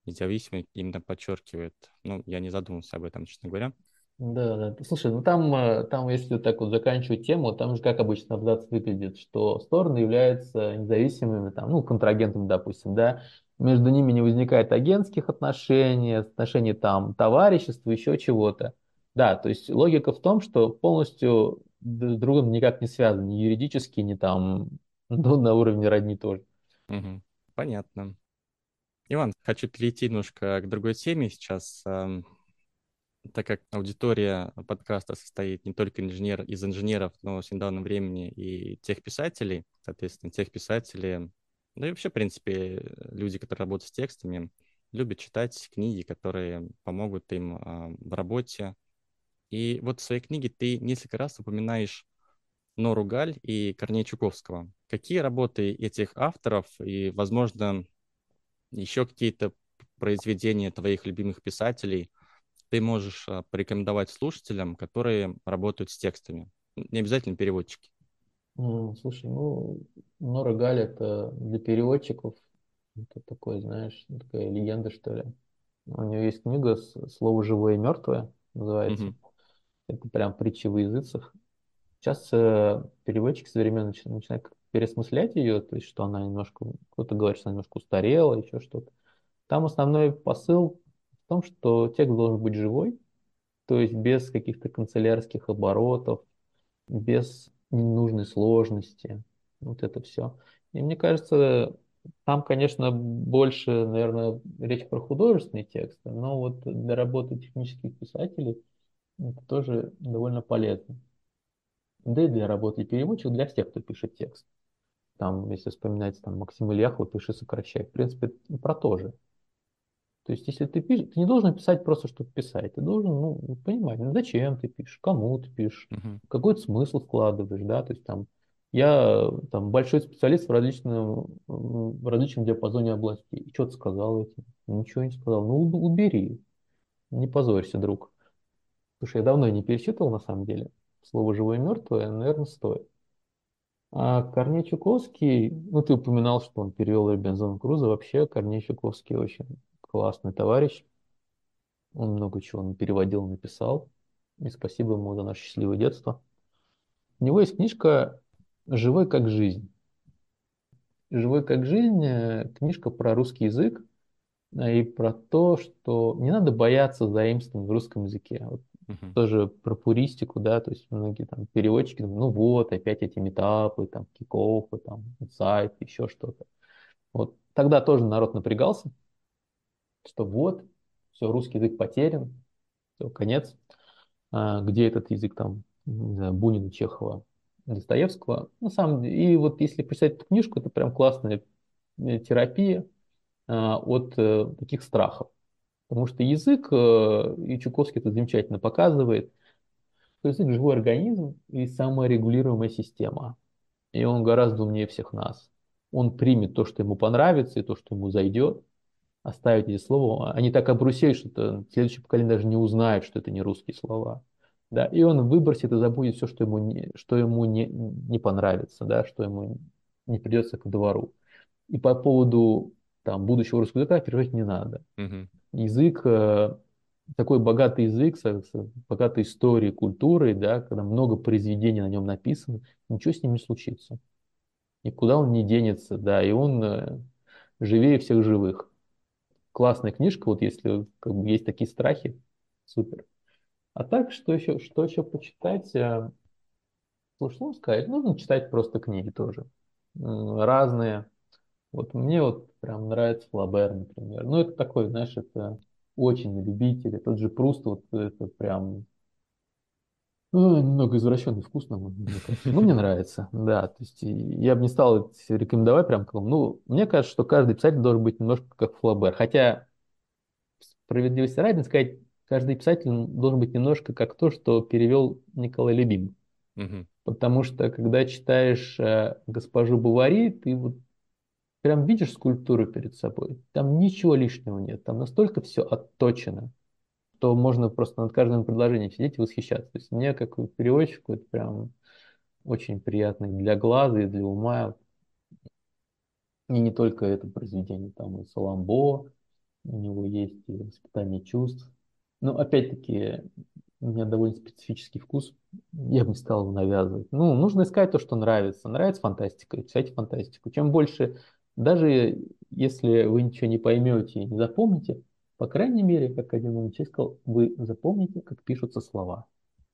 Независимые именно подчеркивает. Ну, я не задумывался об этом, честно говоря. Да, да. Слушай, ну там, э, там, если так вот заканчивать тему, там же как обычно абзац выглядит, что стороны являются независимыми, там, ну, контрагентами, допустим, да, между ними не возникает агентских отношений, отношений там товарищества, еще чего-то. Да, то есть логика в том, что полностью друг с другом никак не связаны, ни юридически, ни там, ну, на уровне родни тоже. Мгм. Понятно. Иван, хочу перейти немножко к другой теме сейчас. Так как аудитория подкаста состоит не только инженер, из инженеров, но с недавнего времени и тех писателей, соответственно, тех писателей, да и вообще, в принципе, люди, которые работают с текстами, любят читать книги, которые помогут им в работе. И вот в своей книге ты несколько раз упоминаешь Нору Галь и Корнея Чуковского. Какие работы этих авторов и, возможно, еще какие-то произведения твоих любимых писателей ты можешь а, порекомендовать слушателям, которые работают с текстами? Не обязательно переводчики. Слушай, ну, Нора Галь это для переводчиков, это такой, знаешь, такая легенда, что ли. У нее есть книга «Слово живое и мертвое» называется. Мгм. Это прям притча во языцах. Сейчас э, переводчики современные начи- начинают переосмыслять ее, то есть что она немножко, кто-то говорит, что она немножко устарела, еще что-то. Там основной посыл в том, что текст должен быть живой, то есть без каких-то канцелярских оборотов, без ненужной сложности. Вот это все. И мне кажется, там, конечно, больше, наверное, речь про художественные тексты, но вот для работы технических писателей это тоже довольно полезно. Да и для работы переводчика, для всех, кто пишет текст. Там, если вспоминать, там Максим Ильяхов «Пиши, сокращай». В принципе, про то же. То есть, если ты пишешь, ты не должен писать просто, чтобы писать. Ты должен, ну, понимать, ну, зачем ты пишешь, кому ты пишешь, Мгм. какой смысл вкладываешь, да, то есть там я там большой специалист в различном, в различном диапазоне областей. И что ты сказал этим? Ничего не сказал. Ну, уб- убери, не позорься, друг. Слушай, я давно не перечитывал, на самом деле. Слово «живое» и «мертвое», наверное, стоит. А Корней Чуковский, ну, ты упоминал, что он перевел Робинзона Круза. Вообще, Корней Чуковский очень классный товарищ. Он много чего он переводил, написал. И спасибо ему за наше счастливое детство. У него есть книжка «Живой как жизнь». «Живой как жизнь» э, книжка про русский язык э, и про то, что не надо бояться заимствований в русском языке. Вот Мгм. тоже про пуристику, да, то есть многие там переводчики, ну вот, опять эти метапы, там, кикофы, там, инсайт, еще что-то. Вот тогда тоже народ напрягался, что вот, все, русский язык потерян, все, конец. А, где этот язык там, не знаю, Бунина, Чехова, Достоевского. На самом деле, и вот если почитать эту книжку, это прям классная э, терапия а, от э, таких страхов. Потому что язык, э, и Чуковский это замечательно показывает, язык живой организм и саморегулируемая система. И он гораздо умнее всех нас. Он примет то, что ему понравится, и то, что ему зайдет, оставить эти слова. Они так обрусеют, что следующее поколение даже не узнает, что это не русские слова. Да, и он выбросит и забудет все, что ему не, что ему не, не понравится, да, что ему не придется к двору. И по поводу там, будущего русского языка переживать не надо. Мгм. Язык, э, такой богатый язык, с, с богатой историей, культурой, да, когда много произведений на нем написано, ничего с ним не случится. Никуда он не денется, да, и он э, живее всех живых классная книжка, вот если как бы, есть такие страхи, супер. А так, что еще, что еще почитать? Э, Слушай, ну сказать, нужно читать просто книги тоже. Разные. Вот мне вот прям нравится Флабер, например. Ну, это такой, знаешь, это очень на любителя. Тот же Пруст, вот это прям ну, немного извращенный вкус, на мой- мне кажется. Ну, мне нравится, да. То есть я бы не стал рекомендовать прям к вам. Ну, мне кажется, что каждый писатель должен быть немножко как Флабер. Хотя справедливости ради сказать, каждый писатель должен быть немножко как то, что перевел Николай Любимый. Мгм. Потому что, когда читаешь э, «Госпожу Бавари», ты вот прям видишь скульптуру перед собой. Там ничего лишнего нет. Там настолько все отточено, что можно просто над каждым предложением сидеть и восхищаться. То есть мне, как переводчику, это прям очень приятно и для глаза, и для ума. И не только это произведение, там и Саламбо, у него есть и воспитание чувств. Но опять-таки у меня довольно специфический вкус, я бы не стал его навязывать. Ну, нужно искать то, что нравится. Нравится фантастика, читайте фантастику. Чем больше, даже если вы ничего не поймете и не запомните, по крайней мере, как один учитель сказал, вы запомните, как пишутся слова.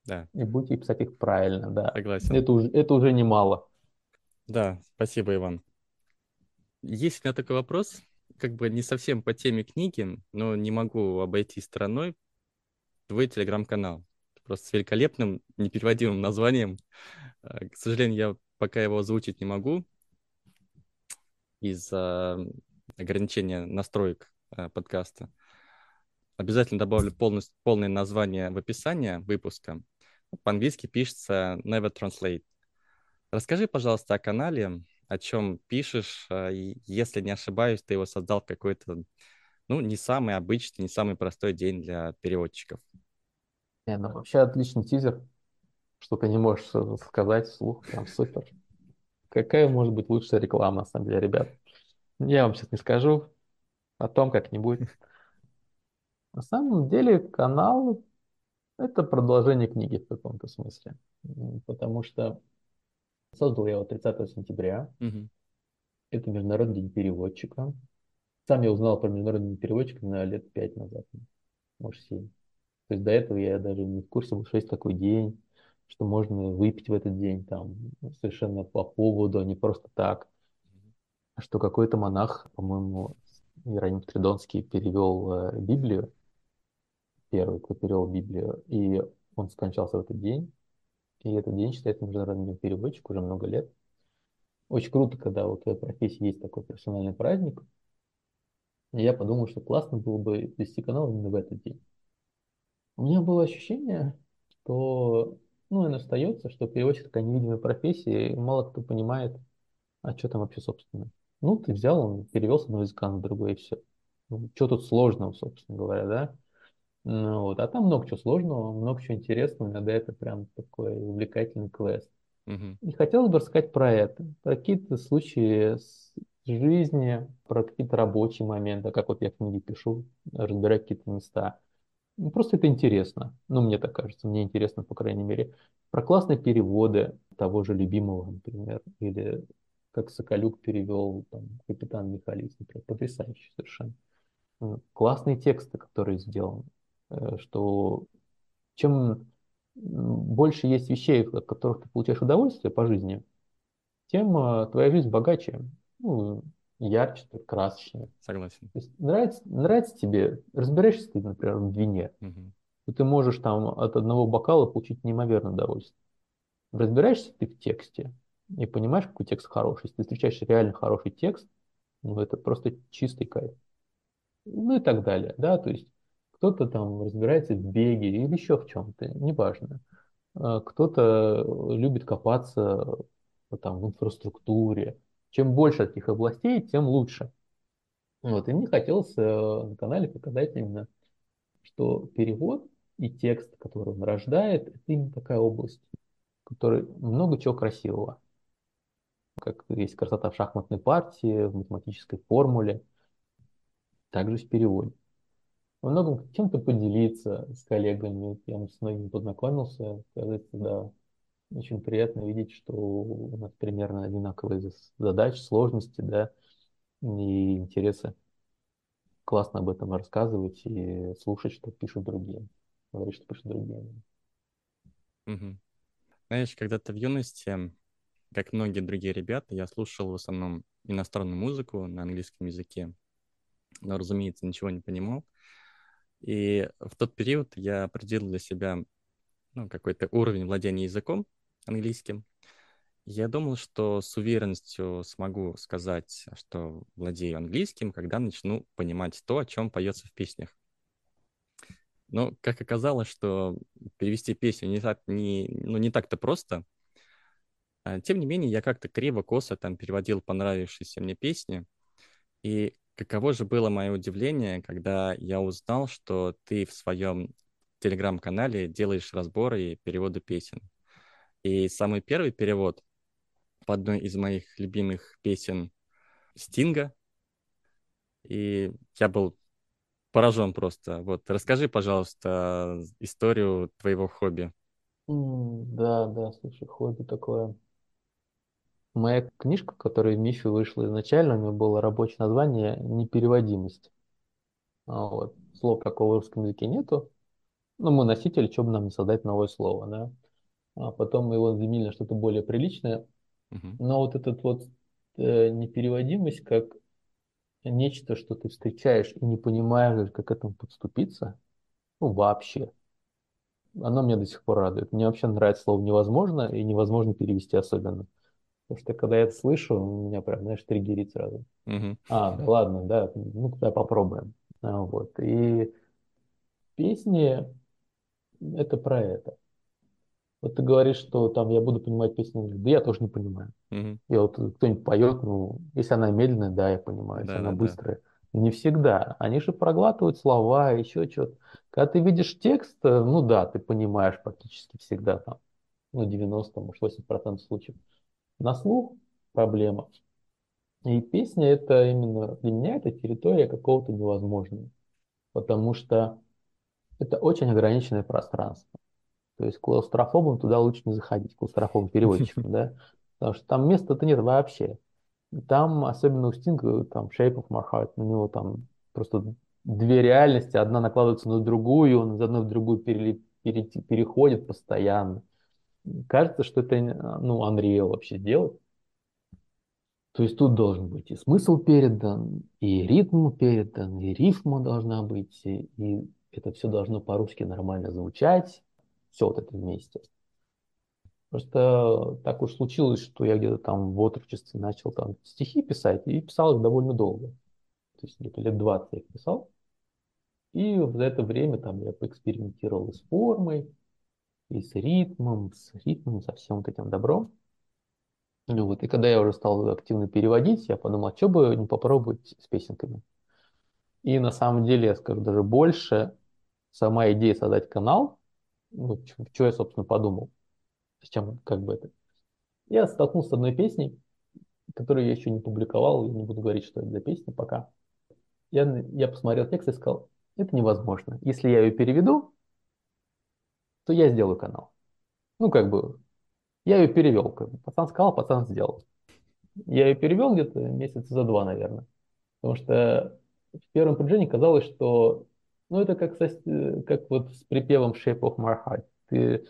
Да. И будете писать их правильно, да. Согласен. Это уже, это уже немало. Да, спасибо, Иван. Есть у меня такой вопрос, как бы не совсем по теме книги, но не могу обойти стороной твой телеграм-канал. Просто с великолепным, непереводимым названием. А, к сожалению, я пока его озвучить не могу из-за ограничения настроек а, подкаста. Обязательно добавлю полностью, полное название в описание выпуска. По-английски пишется Never Translate. Расскажи, пожалуйста, о канале, о чем пишешь. А, если не ошибаюсь, ты его создал в какой-то, ну, не самый обычный, не самый простой день для переводчиков. Не, ну вообще отличный тизер. Что ты не можешь сказать вслух, прям супер. Какая может быть лучшая реклама, на самом деле, ребят? Я вам сейчас не скажу, потом как-нибудь. На самом деле канал — это продолжение книги в каком-то смысле. Потому что создал я его 30 сентября. Мгм. Это Международный день переводчика. Сам я узнал про Международный день переводчика на лет пять назад, может, семь. То есть до этого я даже не в курсе был, что есть такой день, что можно выпить в этот день там совершенно по поводу, а не просто так. Что какой-то монах, по-моему, Иероним Тридонский перевел э, Библию, первый, кто перевел Библию, и он скончался в этот день. И этот день считается международным днем переводчика уже много лет. Очень круто, когда вот в твоей профессии есть такой профессиональный праздник. И я подумал, что классно было бы вести канал именно в этот день. У меня было ощущение, что, ну, и остается, что переводчик такая невидимая профессия, и мало кто понимает, а что там вообще, собственно. Ну, ты взял, он перевел с одного языка на другой, и все. Ну, что тут сложного, собственно говоря, да? Ну, вот. А там много чего сложного, много чего интересного, иногда это прям такой увлекательный квест. Мгм. И хотелось бы рассказать про это, про какие-то случаи с жизни, про какие-то рабочие моменты, как вот я в книге пишу, разбирать какие-то места. Ну, Просто это интересно. Ну, мне так кажется, мне интересно, по крайней мере. Про классные переводы того же любимого, например, или как Соколюк перевел там, «Капитан Михалис», например, потрясающе совершенно. Классные тексты, которые сделаны, Э, что чем больше есть вещей, от которых ты получаешь удовольствие по жизни, тем э, твоя жизнь богаче, ну, ярче, красочнее. Согласен. То есть нравится, нравится тебе, разбираешься ты, например, в вине, Мгм. то ты можешь там от одного бокала получить неимоверное удовольствие. Разбираешься ты в тексте и понимаешь, какой текст хороший. Если ты встречаешь реально хороший текст, ну это просто чистый кайф. Ну и так далее, да, то есть кто-то там разбирается в беге или еще в чем-то, неважно. А Кто-то любит копаться э, там в инфраструктуре. Чем больше таких областей, тем лучше. Вот, и мне хотелось э, на канале показать именно, что перевод и текст, который он рождает, это именно такая область, в которой много чего красивого. Как есть красота в шахматной партии, в математической формуле, также в переводе. Во многом чем-то поделиться с коллегами. Я с многими познакомился, кажется, да, очень приятно видеть, что у нас примерно одинаковые за- задачи, сложности, да, и интересы. Классно об этом рассказывать и слушать, что пишут другие. Говорить, что пишут другие. Мгм. Знаешь, когда-то в юности, как многие другие ребята, я слушал в основном иностранную музыку на английском языке, но, разумеется, ничего не понимал. И в тот период я определил для себя ну, какой-то уровень владения языком английским. Я думал, что с уверенностью смогу сказать, что владею английским, когда начну понимать то, о чем поется в песнях. Но, как оказалось, что перевести песню не, так, не, ну, не так-то просто. А, Тем не менее, я как-то криво-косо там переводил понравившиеся мне песни. И каково же было мое удивление, когда я узнал, что ты в своем телеграм-канале делаешь разборы и переводы песен. И самый первый перевод по одной из моих любимых песен Стинга. И я был поражен просто. Вот, расскажи, пожалуйста, историю твоего хобби. Да, да, слушай, хобби такое. Моя книжка, которая в МИФе вышла изначально, у нее было рабочее название «Непереводимость». А Вот. Слов такого в русском языке нету. Ну, мы носитель, что бы нам не создать новое слово, да. А потом мы его заменили на что-то более приличное. Мгм. Но вот этот вот э, непереводимость как нечто, что ты встречаешь и не понимаешь, как к этому подступиться, ну, вообще. Оно меня до сих пор радует. Мне вообще нравится слово «невозможно» и невозможно перевести особенно. Потому что когда я это слышу, у меня прям, знаешь, триггерит сразу. Мгм. А, да ладно, да, ну, тогда попробуем. А, вот. И песни это про это. Вот ты говоришь, что там я буду понимать песню, да я тоже не понимаю. Мгм. И вот кто-нибудь поет, ну, если она медленная, да, я понимаю, если она Да-да-да. быстрая, не всегда. Они же проглатывают слова, еще что-то. Когда ты видишь текст, э, ну да, ты понимаешь практически всегда там, ну, 90, может, 80% случаев. На слух проблема. И песня это именно для меня это территория какого-то невозможного, потому что это очень ограниченное пространство. То есть клаустрофобам туда лучше не заходить, клаустрофобам переводчикам, да, потому что там места-то нет вообще. Там, особенно у Стинга, там Shape of My Heart, у него там просто две реальности, одна накладывается на другую, он из одной в другую пере- пере- переходит постоянно. Кажется, что это, ну, Unreal вообще делать. То есть тут должен быть и смысл передан, и ритм передан, и рифма должна быть, и это все должно по-русски нормально звучать. Все вот это вместе. Просто так уж случилось, что я где-то там в отрочестве начал там стихи писать, и писал их довольно долго. То есть где-то лет 20 я их писал. И за это время там я поэкспериментировал и с формой, и с ритмом, с ритмом, со всем вот этим добром. Ну вот, и когда я уже стал активно переводить, я подумал, а что бы не попробовать с песенками. И на самом деле, я скажу даже больше, сама идея создать канал, ну, что я, собственно, подумал, с чем, как бы это. Я столкнулся с одной песней, которую я еще не публиковал, я не буду говорить, что это за песня пока. Я, я посмотрел текст и сказал, это невозможно. Если я ее переведу, то я сделаю канал. Ну, как бы, я ее перевел. Как бы. Пацан сказал, пацан сделал. Я ее перевел где-то месяца за два, наверное. Потому что в первом приближении казалось, что ну, это как, со, как вот с припевом Shape of My Heart. Ты,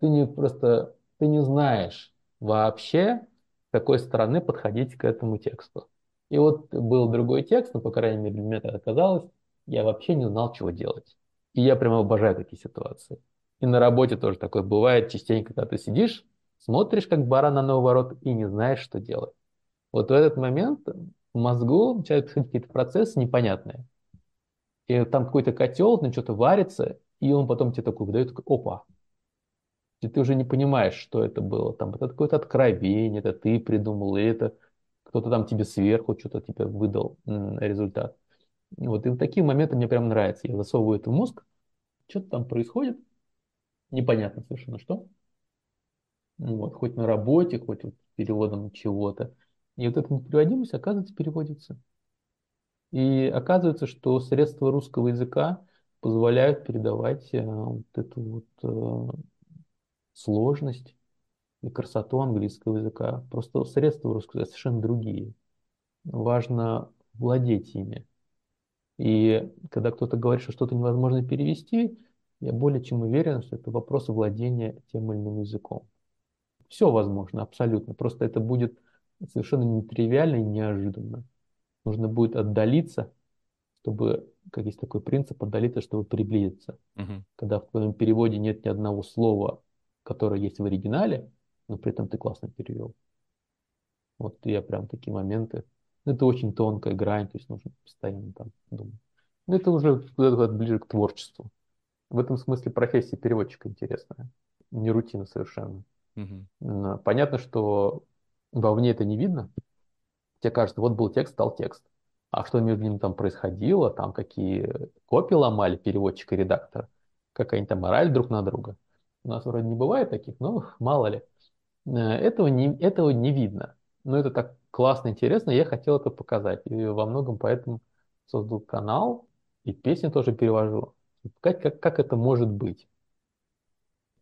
ты не просто ты не знаешь вообще, с какой стороны подходить к этому тексту. И вот был другой текст, но, по крайней мере, для меня это оказалось, я вообще не знал, чего делать. И я прямо обожаю такие ситуации. И на работе тоже такое бывает частенько, когда ты сидишь, смотришь как баран на новый ворот и не знаешь, что делать. Вот в этот момент в мозгу начинают происходить какие-то процессы непонятные. И там какой-то котел, там что-то варится, и он потом тебе такой выдает, такой, опа. И ты уже не понимаешь, что это было. Там это какое-то откровение, это ты придумал, или это кто-то там тебе сверху что-то тебе выдал результат. Вот и такие моменты мне прям нравится. Я засовываю это в мозг, что-то там происходит, непонятно совершенно что. Ну Вот, хоть на работе, хоть вот переводом чего-то. И вот эта непереводимость, оказывается, переводится. И оказывается, что средства русского языка позволяют передавать э, вот эту вот э, сложность и красоту английского языка. Просто средства русского языка совершенно другие. Важно владеть ими. И когда кто-то говорит, что что-то невозможно перевести, я более чем уверен, что это вопрос владения тем или иным языком. Все возможно, абсолютно. Просто это будет совершенно нетривиально и неожиданно. Нужно будет отдалиться, чтобы, как есть такой принцип, отдалиться, чтобы приблизиться. Мгм. Когда в твоем переводе нет ни одного слова, которое есть в оригинале, но при этом ты классно перевел. Вот я прям такие моменты. Ну, Это очень тонкая грань, то есть нужно постоянно там думать. Ну, Это уже куда-то ближе к творчеству. В этом смысле профессия переводчика интересная. Не рутина совершенно. М, Понятно, что вовне это не видно. Тебе кажется, вот был текст, стал текст. А что между ними там происходило, там какие копии ломали переводчик и редактор, какая-нибудь там мораль друг на друга. У нас вроде не бывает таких, но мало ли. Э, Этого не, этого не видно. Но это так классно, интересно, я хотел это показать. И во многом поэтому создал канал и песни тоже перевожу. Как, как, как это может быть?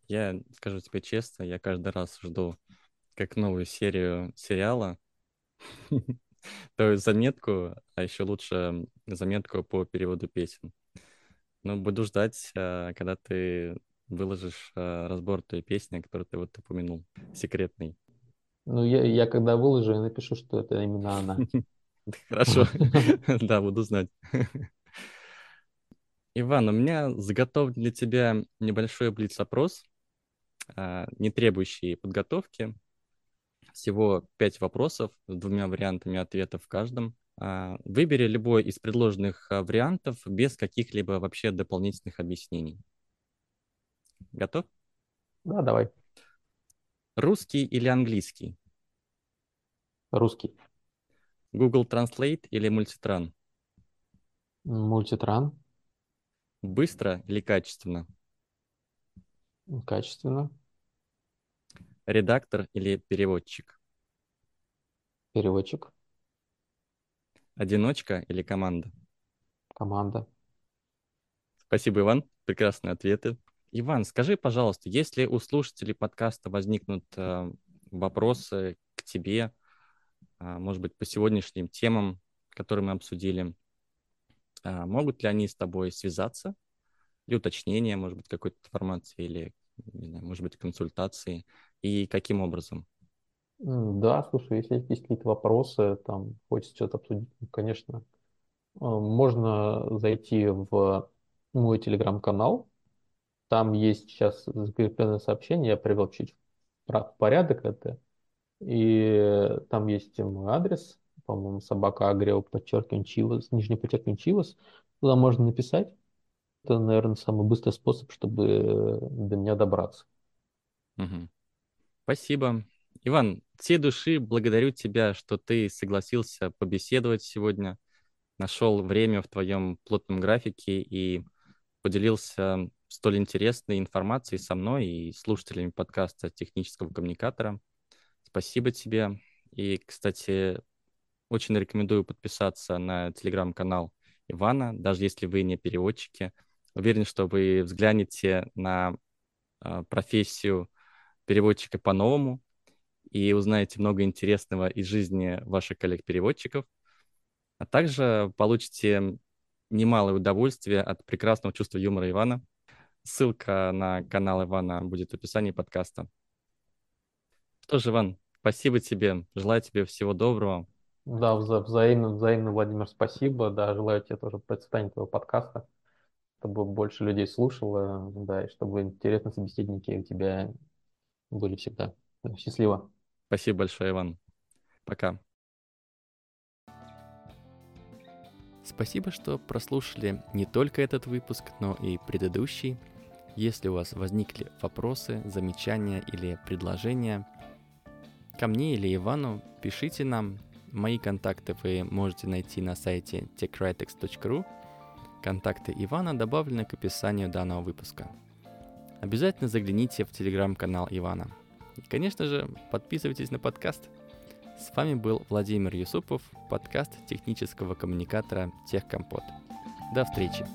Я скажу тебе честно, я каждый раз жду как новую серию сериала, то есть заметку, а еще лучше заметку по переводу песен. Ну, буду ждать, э, когда ты выложишь э, разбор той песни, которую ты вот упомянул, секретный. Ну, я, я когда выложу, я напишу, что это именно она. Хорошо, да, буду знать. Иван, у меня заготовлен для тебя небольшой блиц-опрос, а, не требующий подготовки. Всего пять вопросов с двумя вариантами ответов в каждом. А, выбери любой из предложенных а, вариантов без каких-либо вообще дополнительных объяснений. Готов? Да, давай. Русский или английский? Русский. Google Translate или мультитран? Мультитран. Быстро или качественно? Качественно. Редактор или переводчик? Переводчик. Одиночка или команда? Команда. Спасибо, Иван. Прекрасные ответы. Иван, скажи, пожалуйста, если у слушателей подкаста возникнут э, вопросы к тебе, э, может быть, по сегодняшним темам, которые мы обсудили, э, могут ли они с тобой связаться? Или уточнение, может быть, какой-то информации, или, не знаю, может быть, консультации? И каким образом? Да, слушай, если есть какие-то вопросы, там, хочется что-то обсудить, конечно, э, можно зайти в мой телеграм-канал, там есть сейчас закрепленное сообщение, я привел чуть в порядок это. И там есть мой адрес, по-моему, собака агрио, подчеркивание чивос, нижний подчеркивание чивос. Туда можно написать. Это, наверное, самый быстрый способ, чтобы до меня добраться. Угу. Спасибо. Иван, все души благодарю тебя, что ты согласился побеседовать сегодня, нашел время в твоем плотном графике и поделился столь интересной информацией со мной и слушателями подкаста «Технического коммуникатора». Спасибо тебе. И, кстати, очень рекомендую подписаться на телеграм-канал Ивана, даже если вы не переводчики. Уверен, что вы взглянете на э, профессию переводчика по-новому и узнаете много интересного из жизни ваших коллег-переводчиков, а также получите немалое удовольствие от прекрасного чувства юмора Ивана – Ссылка на канал Ивана будет в описании подкаста. Что ж, Иван, спасибо тебе. Желаю тебе всего доброго. Да, вза взаимно, взаимно, Владимир, спасибо. Да, желаю тебе тоже процветания твоего подкаста, чтобы больше людей слушало, да, и чтобы интересные собеседники у тебя были всегда. Счастливо. Спасибо большое, Иван. Пока. Спасибо, что прослушали не только этот выпуск, но и предыдущий. Если у вас возникли вопросы, замечания или предложения, ко мне или Ивану пишите нам. Мои контакты вы можете найти на сайте techritex.ru. Контакты Ивана добавлены к описанию данного выпуска. Обязательно загляните в телеграм-канал Ивана. И, конечно же, подписывайтесь на подкаст. С вами был Владимир Юсупов, подкаст технического коммуникатора Техкомпот. До встречи!